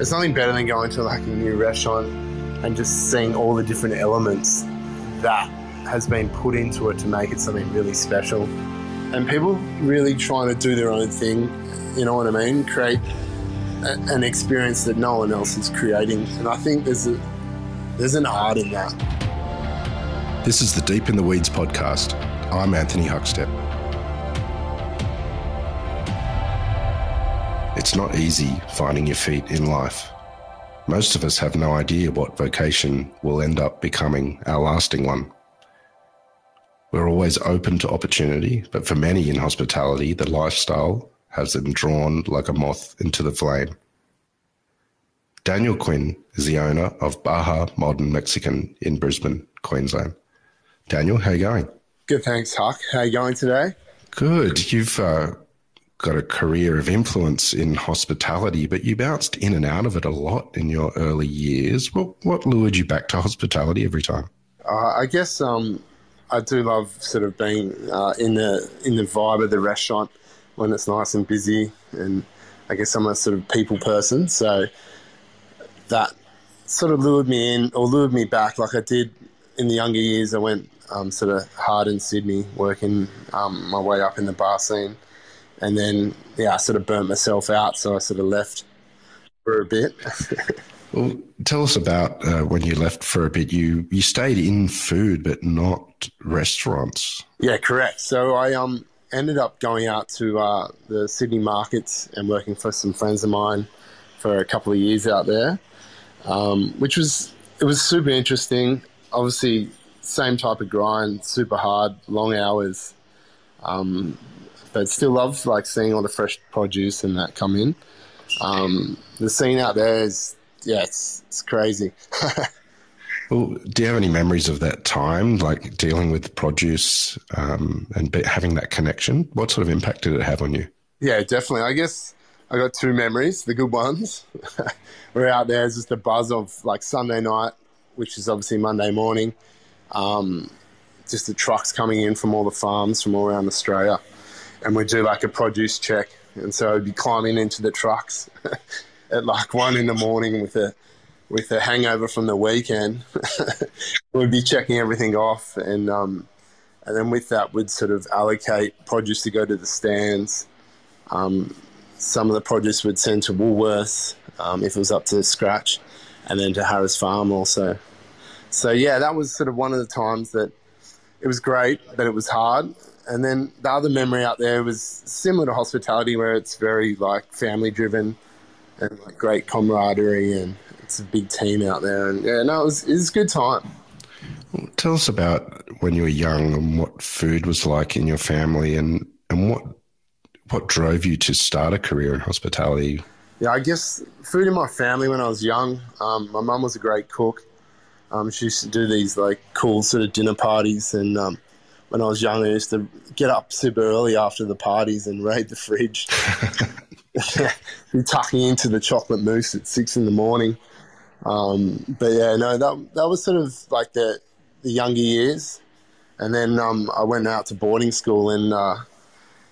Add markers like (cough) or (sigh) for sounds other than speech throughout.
there's nothing better than going to like a new restaurant and just seeing all the different elements that has been put into it to make it something really special. And people really trying to do their own thing, you know what I mean? Create a, an experience that no one else is creating. And I think there's a there's an art in that. This is the Deep in the Weeds podcast. I'm Anthony Huckstep. It's not easy finding your feet in life. Most of us have no idea what vocation will end up becoming our lasting one. We're always open to opportunity, but for many in hospitality, the lifestyle has them drawn like a moth into the flame. Daniel Quinn is the owner of Baja Modern Mexican in Brisbane, Queensland. Daniel, how you going? Good, thanks, Huck. How you going today? Good. You've uh, got a career of influence in hospitality, but you bounced in and out of it a lot in your early years. What what lured you back to hospitality every time? Uh, I guess um, I do love sort of being uh, in the in the vibe of the restaurant when it's nice and busy, and I guess I'm a sort of people person, so that sort of lured me in or lured me back. Like I did in the younger years, I went um, sort of hard in Sydney, working um, my way up in the bar scene and then yeah, I sort of burnt myself out, so I sort of left for a bit. (laughs) well, tell us about uh, when you left for a bit. You you stayed in food, but not restaurants. Yeah, correct. So I um ended up going out to uh, the Sydney markets and working for some friends of mine for a couple of years out there, um, which was it was super interesting. Obviously, same type of grind, super hard, long hours. Um, but still love like seeing all the fresh produce and that come in. Um, the scene out there is yeah, it's it's crazy. (laughs) well, do you have any memories of that time, like dealing with produce um, and be, having that connection? What sort of impact did it have on you? Yeah, definitely. I guess I got two memories. The good ones (laughs) we're out there. It's just the buzz of like Sunday night, which is obviously Monday morning. Um, just the trucks coming in from all the farms from all around Australia and we'd do like a produce check. And so I'd be climbing into the trucks (laughs) at like one in the morning with a with a hangover from the weekend. (laughs) we'd be checking everything off, and um, and then with that, we'd sort of allocate produce to go to the stands. Um, some of the produce would send to Woolworths um, if it was up to scratch, and then to Harris Farm also. So yeah, that was sort of one of the times that it was great, but it was hard. And then the other memory out there was similar to hospitality, where it's very like family driven and like great camaraderie, and it's a big team out there. And yeah, no, it was, it was a good time. Well, tell us about when you were young and what food was like in your family, and and what what drove you to start a career in hospitality. Yeah, I guess food in my family when I was young. Um, my mum was a great cook. Um, she used to do these like cool sort of dinner parties, and um, when I was young, I used to get up super early after the parties and raid the fridge. (laughs) Be tucking into the chocolate mousse at six in the morning. Um, but yeah, no, that that was sort of like the the younger years, and then um, I went out to boarding school, and uh,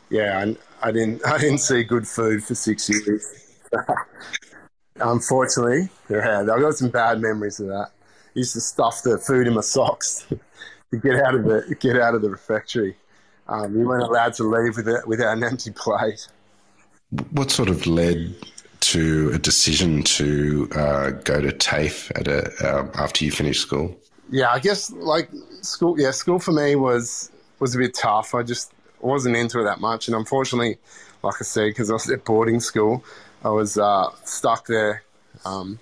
yeah, I, I, didn't (laughs) I didn't see good food for six years. (laughs) Unfortunately, yeah, I got some bad memories of that used to stuff the food in my socks to (laughs) get out of the get out of the refectory. Um, we weren't allowed to leave with it without an empty plate. What sort of led to a decision to uh, go to TAFE at a, uh, after you finished school? Yeah, I guess like school. Yeah, school for me was was a bit tough. I just wasn't into it that much, and unfortunately, like I said, because I was at boarding school, I was uh, stuck there um,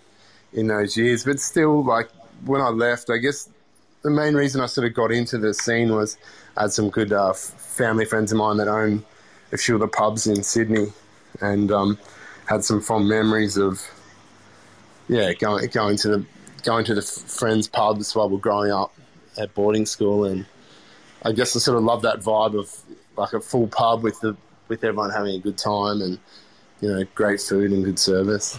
in those years. But still, like when I left, I guess the main reason I sort of got into the scene was I had some good uh, family friends of mine that own a few of the pubs in Sydney, and um, had some fond memories of yeah going going to the going to the friends' pubs while we're growing up at boarding school, and I guess I sort of love that vibe of like a full pub with the with everyone having a good time and you know great food and good service.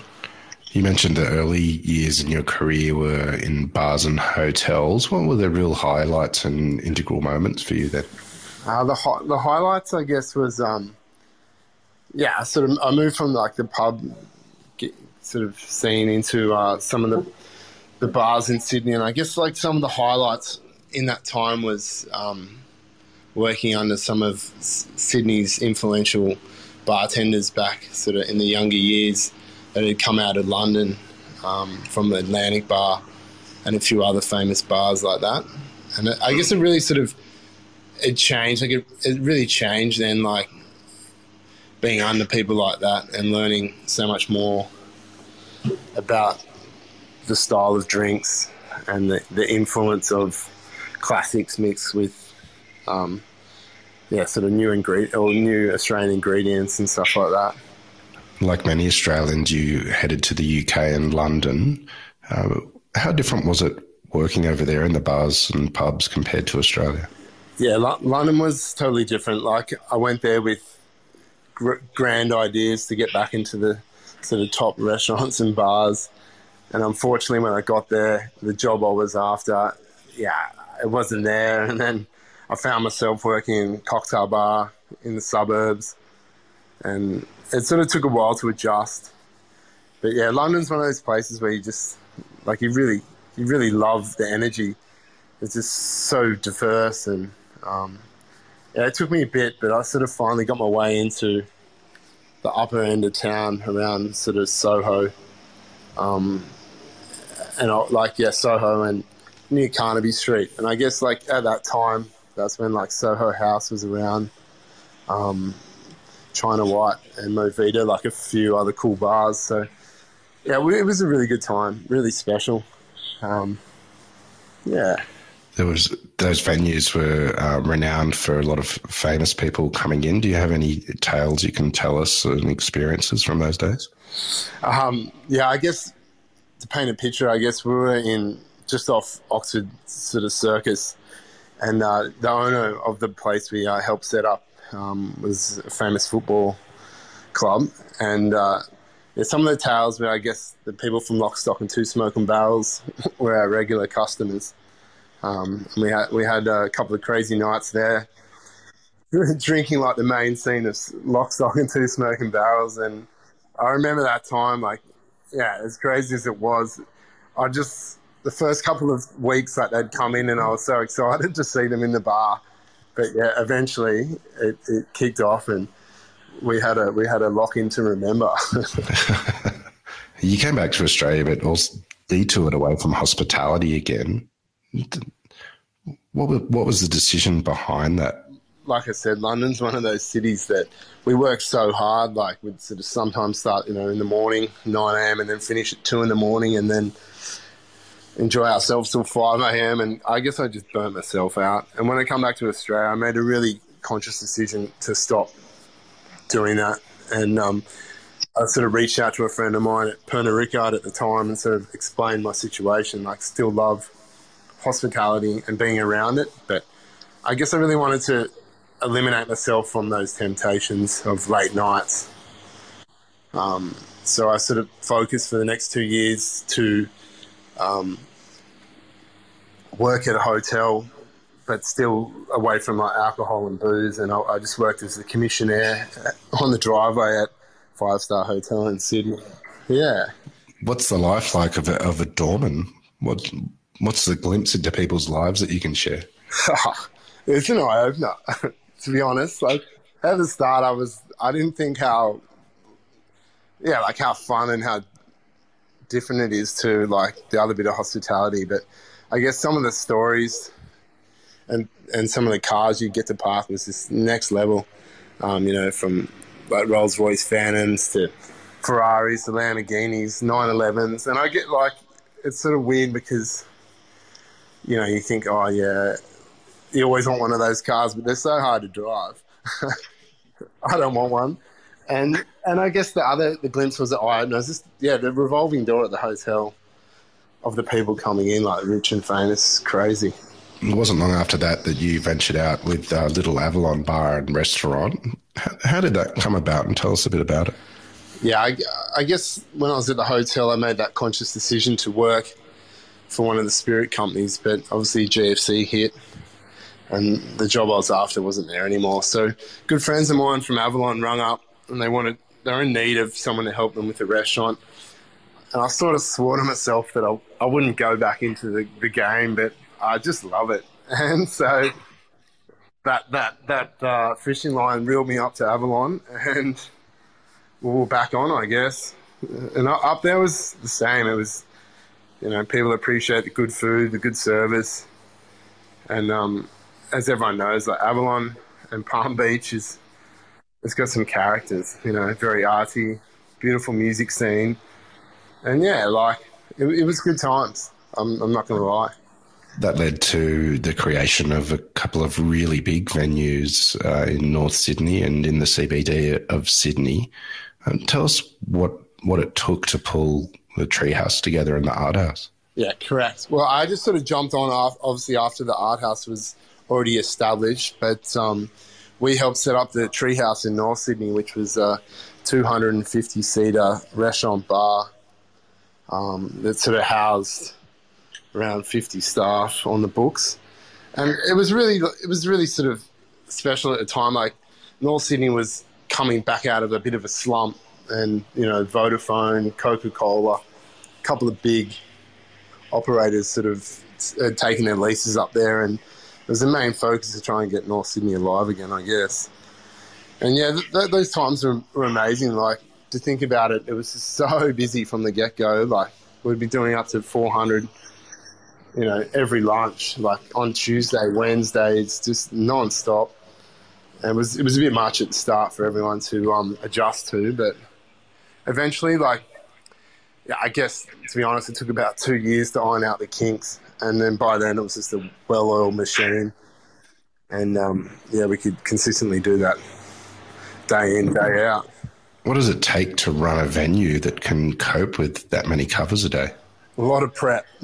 You mentioned the early years in your career were in bars and hotels. What were the real highlights and integral moments for you then? Uh, the the highlights, I guess, was um, yeah, sort of. I moved from like the pub sort of scene into uh, some of the the bars in Sydney, and I guess like some of the highlights in that time was um, working under some of Sydney's influential bartenders back sort of in the younger years that had come out of London um, from the Atlantic Bar and a few other famous bars like that. And I guess it really sort of it changed. Like it, it really changed then. Like being under people like that and learning so much more about the style of drinks and the, the influence of classics mixed with um, yeah sort of new ingredient or new Australian ingredients and stuff like that. Like many Australians, you headed to the UK and London. Uh, how different was it working over there in the bars and pubs compared to Australia? Yeah, London was totally different. Like I went there with gr- grand ideas to get back into the sort of top (laughs) restaurants and bars. And unfortunately, when I got there, the job I was after, yeah, it wasn't there. (laughs) And then I found myself working in cocktail bar in the suburbs, and it sort of took a while to adjust. But yeah, London's one of those places where you just like you really you really love the energy. It's just so diverse and um, yeah, it took me a bit, but I sort of finally got my way into the upper end of town around sort of Soho, um, and I, like yeah, Soho and near Carnaby Street. And I guess like at that time, that's when like Soho House was around, um, China White and Movida, like a few other cool bars. So yeah, it was a really good time, really special. Um, yeah there was those venues were uh, renowned for a lot of famous people coming in. Do you have any tales you can tell us and experiences from those days? Um, yeah, I guess to paint a picture, I guess we were in just off Oxford sort of circus, and uh, the owner of the place we uh, helped set up um, was a famous football club, and uh, some of the tales where I guess the people from Lock, Stock, and Two Smoking Barrels (laughs) were our regular customers. Um, we had we had a couple of crazy nights there, (laughs) drinking like the main scene of Lock, Stock, and Two Smoking Barrels. And I remember that time, like, yeah, as crazy as it was, I just the first couple of weeks like they'd come in, and I was so excited (laughs) to see them in the bar. But yeah, eventually it, it kicked off, and we had a we had a lock in to remember. (laughs) you came back to Australia, but also detoured away from hospitality again what was, what was the decision behind that? Like I said, London's one of those cities that we work so hard. Like we'd sort of sometimes start, you know, in the morning, nine a.m., and then finish at two in the morning, and then enjoy ourselves till five a.m. And I guess I just burnt myself out. And when I come back to Australia, I made a really conscious decision to stop doing that. And um, I sort of reached out to a friend of mine at Pernod Ricard at the time and sort of explained my situation. Like, still love hospitality and being around it. But I guess I really wanted to eliminate myself from those temptations of late nights. Um, so I sort of focused for the next two years to um, work at a hotel, but still away from like alcohol and booze. And I, I just worked as a commissionaire (laughs) on the driveway at Five Star Hotel in Sydney. Yeah. What's the life like of a, of a doorman? What What's the glimpse into people's lives that you can share? (laughs) it's an eye opener, (laughs) to be honest. Like at the start, I was I didn't think how, yeah, like how fun and how different it is to like the other bit of hospitality. But I guess some of the stories and and some of the cars you get to park was just next level. Um, you know, from like Rolls Royce Phantoms to Ferraris to Lamborghinis, 911s, and I get like it's sort of weird because you know, you think, oh yeah, you always want one of those cars, but they're so hard to drive. (laughs) I don't want one. And and I guess the other the glimpse was that oh, no, just yeah, the revolving door at the hotel of the people coming in, like rich and famous, crazy. It wasn't long after that that you ventured out with uh, Little Avalon Bar and Restaurant. How, how, did that come about? And tell us a bit about it. Yeah, I, I guess when I was at the hotel, I made that conscious decision to work for one of the spirit companies, but obviously GFC hit and the job I was after wasn't there anymore. So good friends of mine from Avalon rung up and they wanted they're in need of someone to help them with the restaurant. and I sort of swore to myself that I, I wouldn't go back into the, the game, but I just love it. (laughs) And so that that that uh, fishing line reeled me up to Avalon, and we were back on, I guess. And up there was the same. It was, you know, people appreciate the good food, the good service, and um, as everyone knows, like Avalon and Palm Beach is, it's got some characters. You know, very arty, beautiful music scene, and yeah, like it, it was good times. I'm, I'm not going to lie that led to the creation of a couple of really big venues uh, in North Sydney and in the CBD of Sydney. Um, tell us what what it took to pull the Treehouse together and the Art House. Yeah, correct. Well, I just sort of jumped on off, obviously after the Art House was already established, but um, we helped set up the Treehouse in North Sydney, which was a 250 seater restaurant bar um, that sort of housed around 50 staff on the books. And it was really, it was really sort of special at the time. Like North Sydney was coming back out of a bit of a slump and, you know, Vodafone, Coca-Cola, a couple of big operators sort of had taken their leases up there and was the main focus to try and get North Sydney alive again, I guess. And yeah, th- th- those times were, were amazing. Like to think about it, it was so (laughs) busy from the get go. Like we'd be doing up to 400 you know, every lunch, like on Tuesday, Wednesday, it's just non-stop. And it was it was a bit much at the start for everyone to um, adjust to, but eventually, like, I guess to be honest, it took about two years to iron out the kinks, and then by then it was just a well-oiled machine, and um, yeah, we could consistently do that day in day out. What does it take to run a venue that can cope with that many covers a day? a lot of prep, (laughs)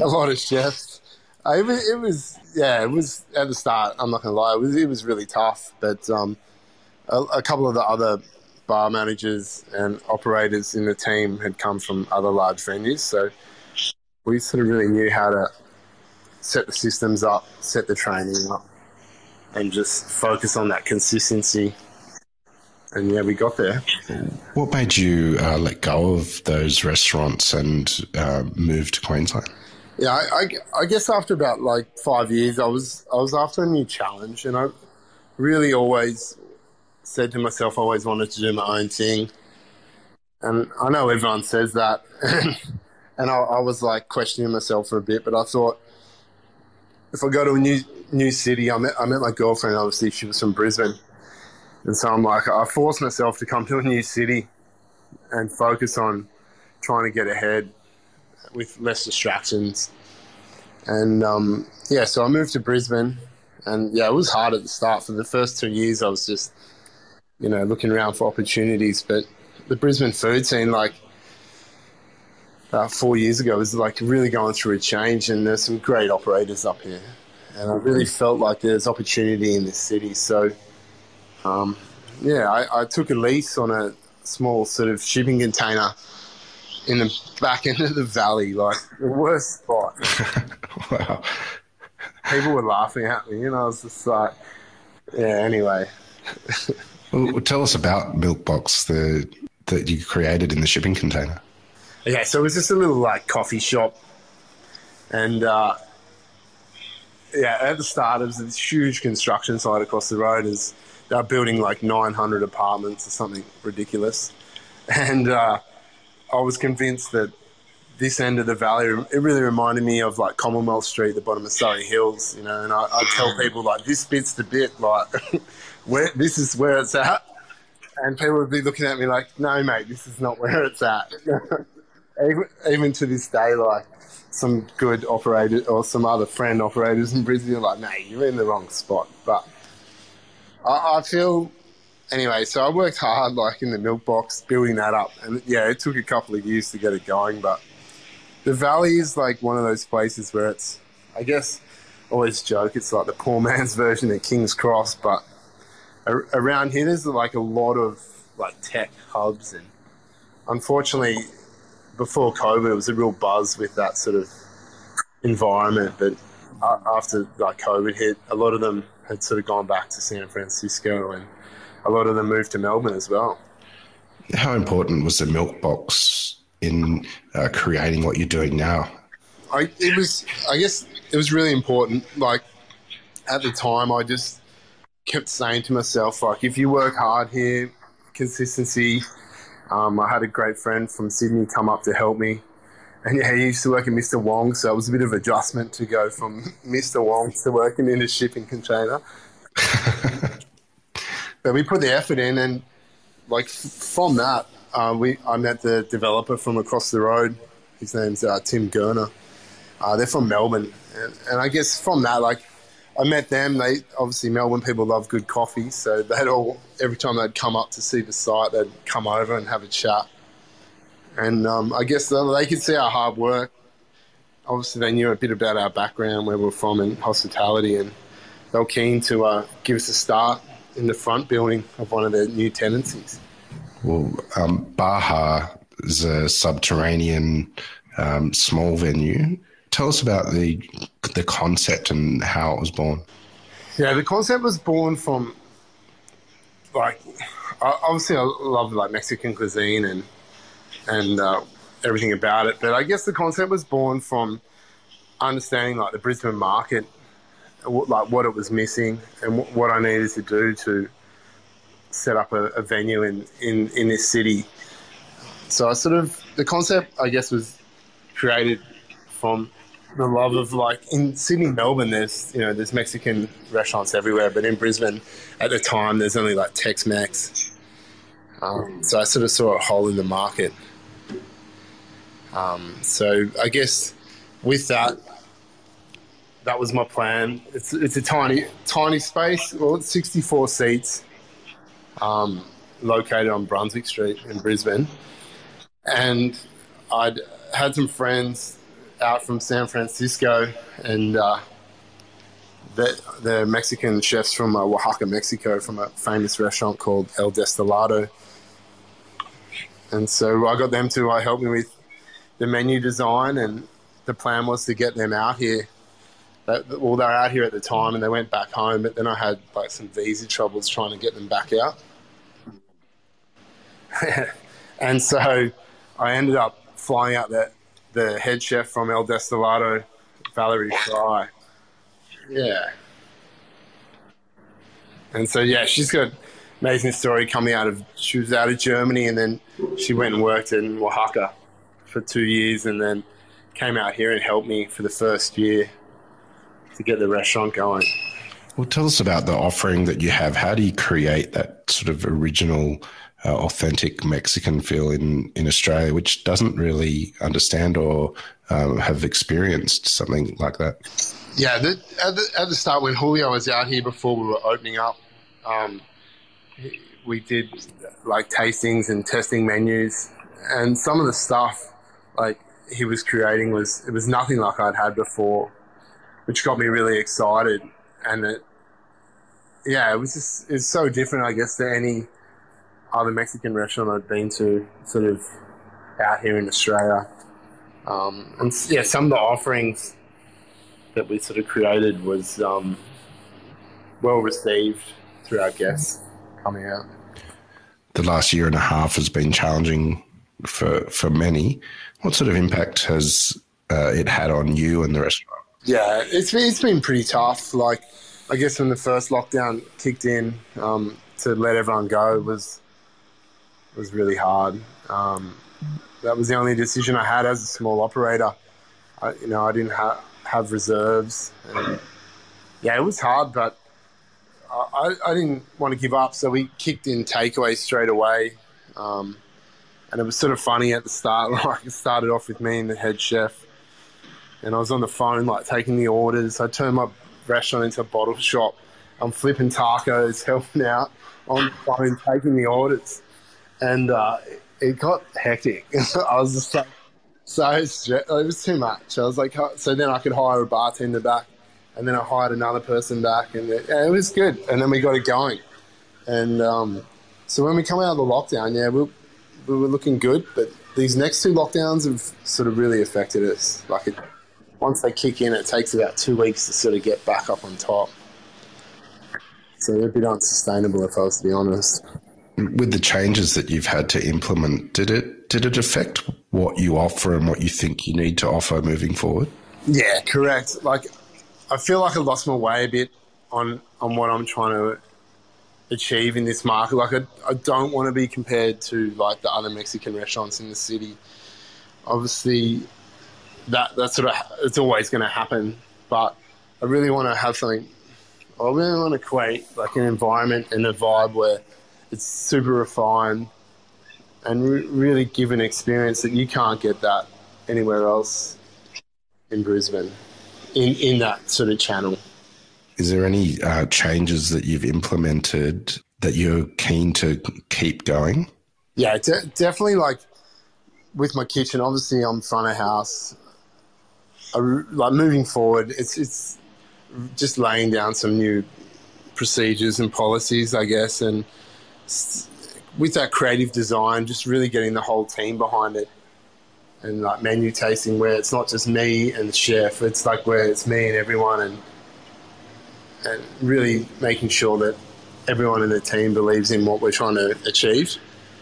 a lot of chefs. Uh, it, was, it was, yeah, it was at the start. I'm not gonna lie, it was, it was really tough. But um, a, a, couple of the other bar managers and operators in the team had come from other large venues, so we sort of really knew how to set the systems up, set the training up, and just focus on that consistency and yeah, we got there. What made you uh, let go of those restaurants and uh, move to Queensland? Yeah, I, I, I, guess after about like five years, I was I was after a new challenge, and I really always said to myself, I always wanted to do my own thing. And I know everyone says that, (laughs) and I, I was like questioning myself for a bit, but I thought if I go to a new new city, I met I met my girlfriend. Obviously, she was from Brisbane and so I'm like, I forced myself to come to a new city and focus on trying to get ahead with less distractions. And um, yeah, so I moved to Brisbane, and yeah, it was hard at the start. For the first two years, I was just, you know, looking around for opportunities. But the Brisbane food scene, like about four years ago, was like really going through a change, and there's some great operators up here, and I really felt like there's opportunity in this city. So um, yeah, I, I, took a lease on a small sort of shipping container in the back end of the valley, like the worst spot. (laughs) wow. People were laughing at me, and I was just like, yeah, anyway. (laughs) well, tell us about Milkbox, the that you created in the shipping container. Okay, so it was just a little like coffee shop, and uh, yeah, at the start it was this huge construction site across the road. Is they're building like 900 apartments or something ridiculous. (laughs) And uh, I was convinced that this end of the valley, it really reminded me of like Commonwealth Street, the bottom of Surry Hills, you know. And I, I tell people like, this bit's the bit, like, (laughs) where this is where it's at. And people would be looking at me like, no, mate, this is not where it's at. (laughs) even, even to this day, like, some good operators or some other friend operators in Brisbane are like, mate, you're in the wrong spot. But I, I feel anyway. So I worked hard, like in the milk box, building that up, and yeah, it took a couple of years to get it going. But the valley is like one of those places where it's, I guess, always joke it's like the poor man's (laughs) version of King's Cross, but around here there's like a lot of like tech hubs, and unfortunately, before COVID, it was a real buzz with that sort of environment, but after like COVID hit, a lot of them had sort of gone back to San Francisco, and a lot of them moved to Melbourne as well. How important was the milk box in uh, creating what you're doing now? I, it was, I guess, it was really important. Like at the time, I just kept saying to myself, like, if you work hard here, consistency. Um, I had a great friend from Sydney come up to help me. And yeah, he used to work in Mr. Wong, so it was a bit of adjustment to go from (laughs) Mr. Wong to working in a shipping container. (laughs) but we put the effort in, and like from that, uh, we I met the developer from across the road. His name's uh, Tim Gurner. Uh, they're from Melbourne, and, and I guess from that, like I met them. They obviously Melbourne people love good coffee, so they'd all every time they'd come up to see the site, they'd come over and have a chat. And um, I guess they could see our hard work. Obviously, they knew a bit about our background, where we're from, and hospitality, and they were keen to uh, give us a start in the front building of one of their new tenancies. Well, um, Baja is a subterranean um, small venue. Tell us about the the concept and how it was born. Yeah, the concept was born from like obviously I love like Mexican cuisine and and uh, everything about it, but I guess the concept was born from understanding like the Brisbane market, like what it was missing and what I needed to do to set up a, a venue in, in in this city. So I sort of the concept I guess was created from the love of like in Sydney, Melbourne. There's you know there's Mexican restaurants everywhere, but in Brisbane at the time there's only like Tex-Mex. Um, so I sort of saw a hole in the market. Um, so I guess with that, that was my plan. It's it's a tiny tiny space. Well, it's 64 seats, um, located on Brunswick Street in Brisbane, and I'd had some friends out from San Francisco, and uh, the, the Mexican chefs from uh, Oaxaca, Mexico, from a famous restaurant called El Destilado. And so I got them to uh, help me with the menu design, and the plan was to get them out here. well, they were out here at the time, and they went back home. But then I had like some visa troubles trying to get them back out, (laughs) and so I ended up flying out there the head chef from El Destilado, Valerie Fry. Yeah. And so yeah, she's got amazing story coming out of she was out of Germany and then she went and worked in Oaxaca for two years and then came out here and helped me for the first year to get the restaurant going. Well, tell us about the offering that you have. How do you create that sort of original uh, authentic Mexican feel in, in Australia, which doesn't really understand or um, have experienced something like that. Yeah, the, at, the, at the start when Julio was out here before we were opening up, um, we did like tastings and testing menus, and some of the stuff like he was creating was it was nothing like I'd had before, which got me really excited. And it, yeah, it was just it's so different, I guess, to any other Mexican restaurant I'd been to, sort of out here in Australia. Um, and yeah, some of the offerings that we sort of created was um, well received through our guests coming out. The last year and a half has been challenging for for many. What sort of impact has uh, it had on you and the restaurant? Yeah, it's been, it's been pretty tough. Like, I guess when the first lockdown kicked in, um, to let everyone go was was really hard. Um, that was the only decision I had as a small operator. I, you know, I didn't ha- have reserves. And, yeah, it was hard, but I, I, didn't want to give up. So we kicked in takeaway straight away. Um, and it was sort of funny at the start. (laughs) Like it started off with me and the head chef, and I was on the phone like taking the orders. I turned my restaurant into a bottle shop. I'm flipping tacos, (laughs) helping out on the phone, taking the orders and uh, it got hectic. (laughs) I was just like, so. It was too much. I was like, so then I could hire a bartender back, and then I hired another person back, and it, it was good. And then we got it going. And um, so when we come out of the lockdown, yeah, we, we were looking good, but these next two lockdowns have sort of really affected us. Like, it, once they kick in, it takes about two weeks to sort of get back up on top. So it'd be unsustainable, if I was to be honest with the changes that you've had to implement, did it did it affect what you offer and what you think you need to offer moving forward? Yeah, correct. Like, I feel like I lost my way a bit on on what I'm trying to achieve in this market. Like, I, I don't want to be compared to like the other Mexican restaurants in the city. Obviously, that that's sort of it's always going to happen, but I really want to have something. I really want to create like an environment and a vibe where it's super refined and re- really give an experience that you can't get that anywhere else in Brisbane in in that sort of channel. Is there any uh, changes that you've implemented that you're keen to keep going? Yeah, de- definitely. Like with my kitchen, obviously I'm front of house. I, like moving forward, it's it's just laying down some new procedures and policies, I guess, and with that creative design, just really getting the whole team behind it, and like menu tasting where it's not just me and the chef, it's like where it's me and everyone, and and really making sure that everyone in the team believes in what we're trying to achieve.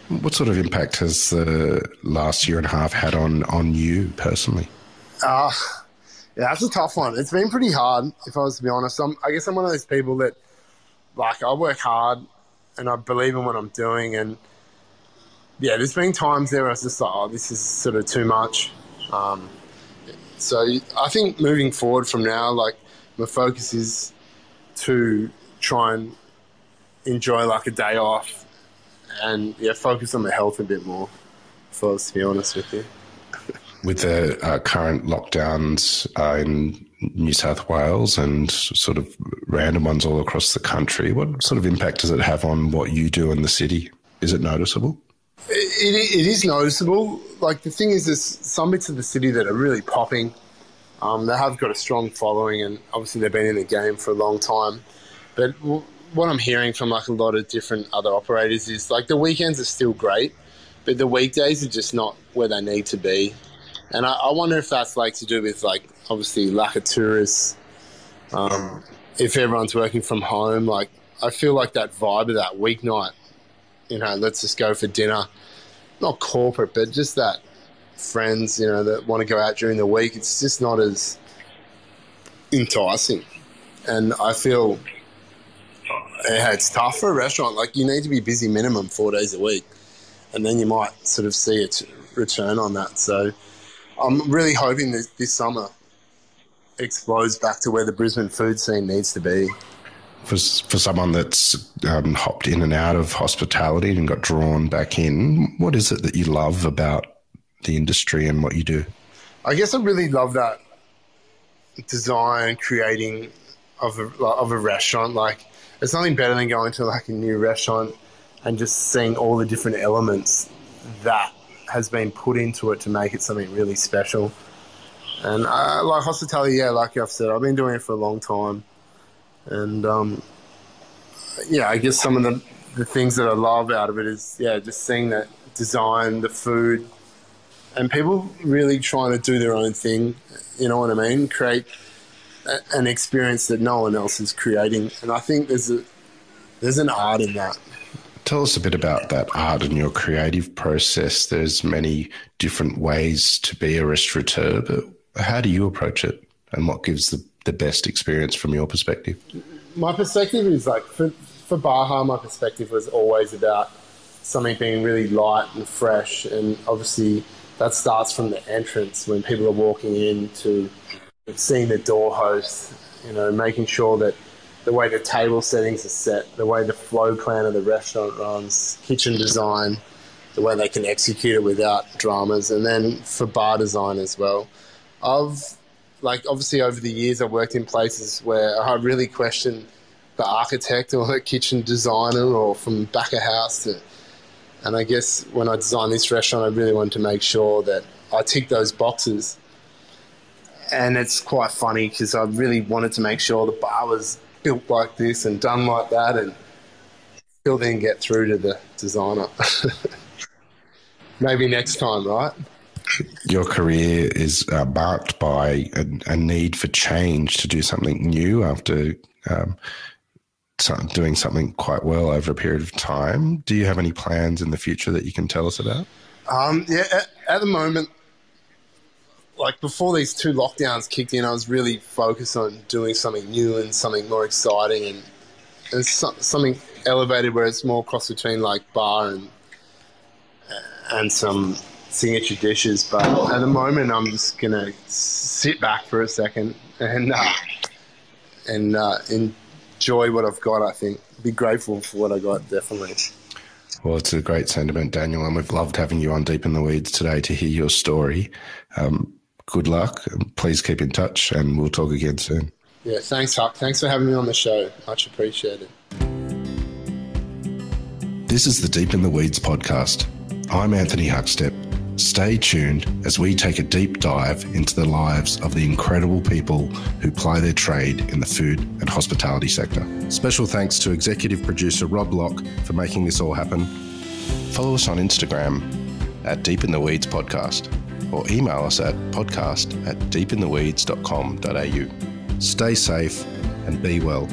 What sort of impact has the last year and a half had on on you personally? Uh, yeah, that's a tough one. It's been pretty hard, if I was to be honest. I'm, I guess I'm one of those people that, like, I work hard and I believe in what I'm doing. And yeah, there's been times there I was just like, oh, this is sort of too much. Um, so I think moving forward from now, like, my focus is to try and enjoy like a day off and yeah, focus on my health a bit more. Was to be honest with you. with the uh, current lockdowns uh, in New South Wales and sort of random ones all across the country, what sort of impact does it have on what you do in the city? Is it noticeable? It, it, is noticeable. Like the thing is, there's some bits of the city that are really popping. Um, they have got a strong following, and obviously they've been in the game for a long time. But w- what I'm hearing from like a lot of different other operators is like the weekends are still great, but the weekdays are just not where they need to be. And I, I wonder if that's like to do with like obviously lack of tourists. Um, if everyone's working from home, like I feel like that vibe of that weeknight, you know, let's just go for dinner, not corporate, but just that friends, you know, that want to go out during the week. It's just not as enticing, and I feel yeah, it's tough for a restaurant. Like you need to be busy minimum four days a week, and then you might sort of see a return on that. So I'm really hoping that this summer explodes back to where the Brisbane food scene needs to be. For, for someone that's um, hopped in and out of hospitality and got drawn back in, what is it that you love about the industry and what you do? I guess I really love that design, creating of a, of a restaurant. Like, there's nothing better than going to like a new restaurant and just seeing all the different elements that has been put into it to make it something really special. And uh, like hospitality, yeah, like I've said, I've been doing it for a long time. And um, yeah, I guess some of the, the things that I love out of it is, yeah, just seeing that design, the food, and people really trying to do their own thing. You know what I mean? Create a, an experience that no one else is creating. And I think there's a there's an art in that. Tell us a bit about that art and your creative process. There's many different ways to be a restaurateur, but how do you approach it and what gives the, the best experience from your perspective? My perspective is like for, for Baja, my perspective was always about something being really light and fresh. And obviously, that starts from the entrance when people are walking in to seeing the door host, you know, making sure that the way the table settings are set, the way the flow plan of the restaurant runs, kitchen design, the way they can execute it without dramas, and then for bar design as well. I've like obviously over the years I've worked in places where I really question the architect or the kitchen designer or from back of house to, and I guess when I designed this restaurant I really wanted to make sure that I tick those boxes and it's quite funny because I really wanted to make sure the bar was built like this and done like that, and still then get through to the designer. (laughs) Maybe next time, right? Your career is uh, marked by a, a, need for change to do something new after um, doing something quite well over a period of time. Do you have any plans in the future that you can tell us about? Um, yeah, at the moment, like before these two lockdowns kicked in, I was really focused on doing something new and something more exciting and, and so, something elevated where it's more cross between like bar and and some signature dishes. But at the moment, I'm just gonna sit back for a second and uh, and uh, enjoy what I've got. I think be grateful for what I got. Definitely. Well, it's a great sentiment, Daniel, and we've loved having you on Deep in the Weeds today to hear your story. Um, good luck. Please keep in touch, and we'll talk again soon. Yeah, thanks, Huck. Thanks for having me on the show. Much appreciated. This is the Deep in the Weeds podcast. I'm Anthony Huckstep. Stay tuned as we take a deep dive into the lives of the incredible people who ply their trade in the food and hospitality sector. Special thanks to executive producer Rob Locke for making this all happen. Follow us on Instagram at Deep in the Weeds Podcast or email us at podcast at deepintheweeds.com.au. Stay safe and be well.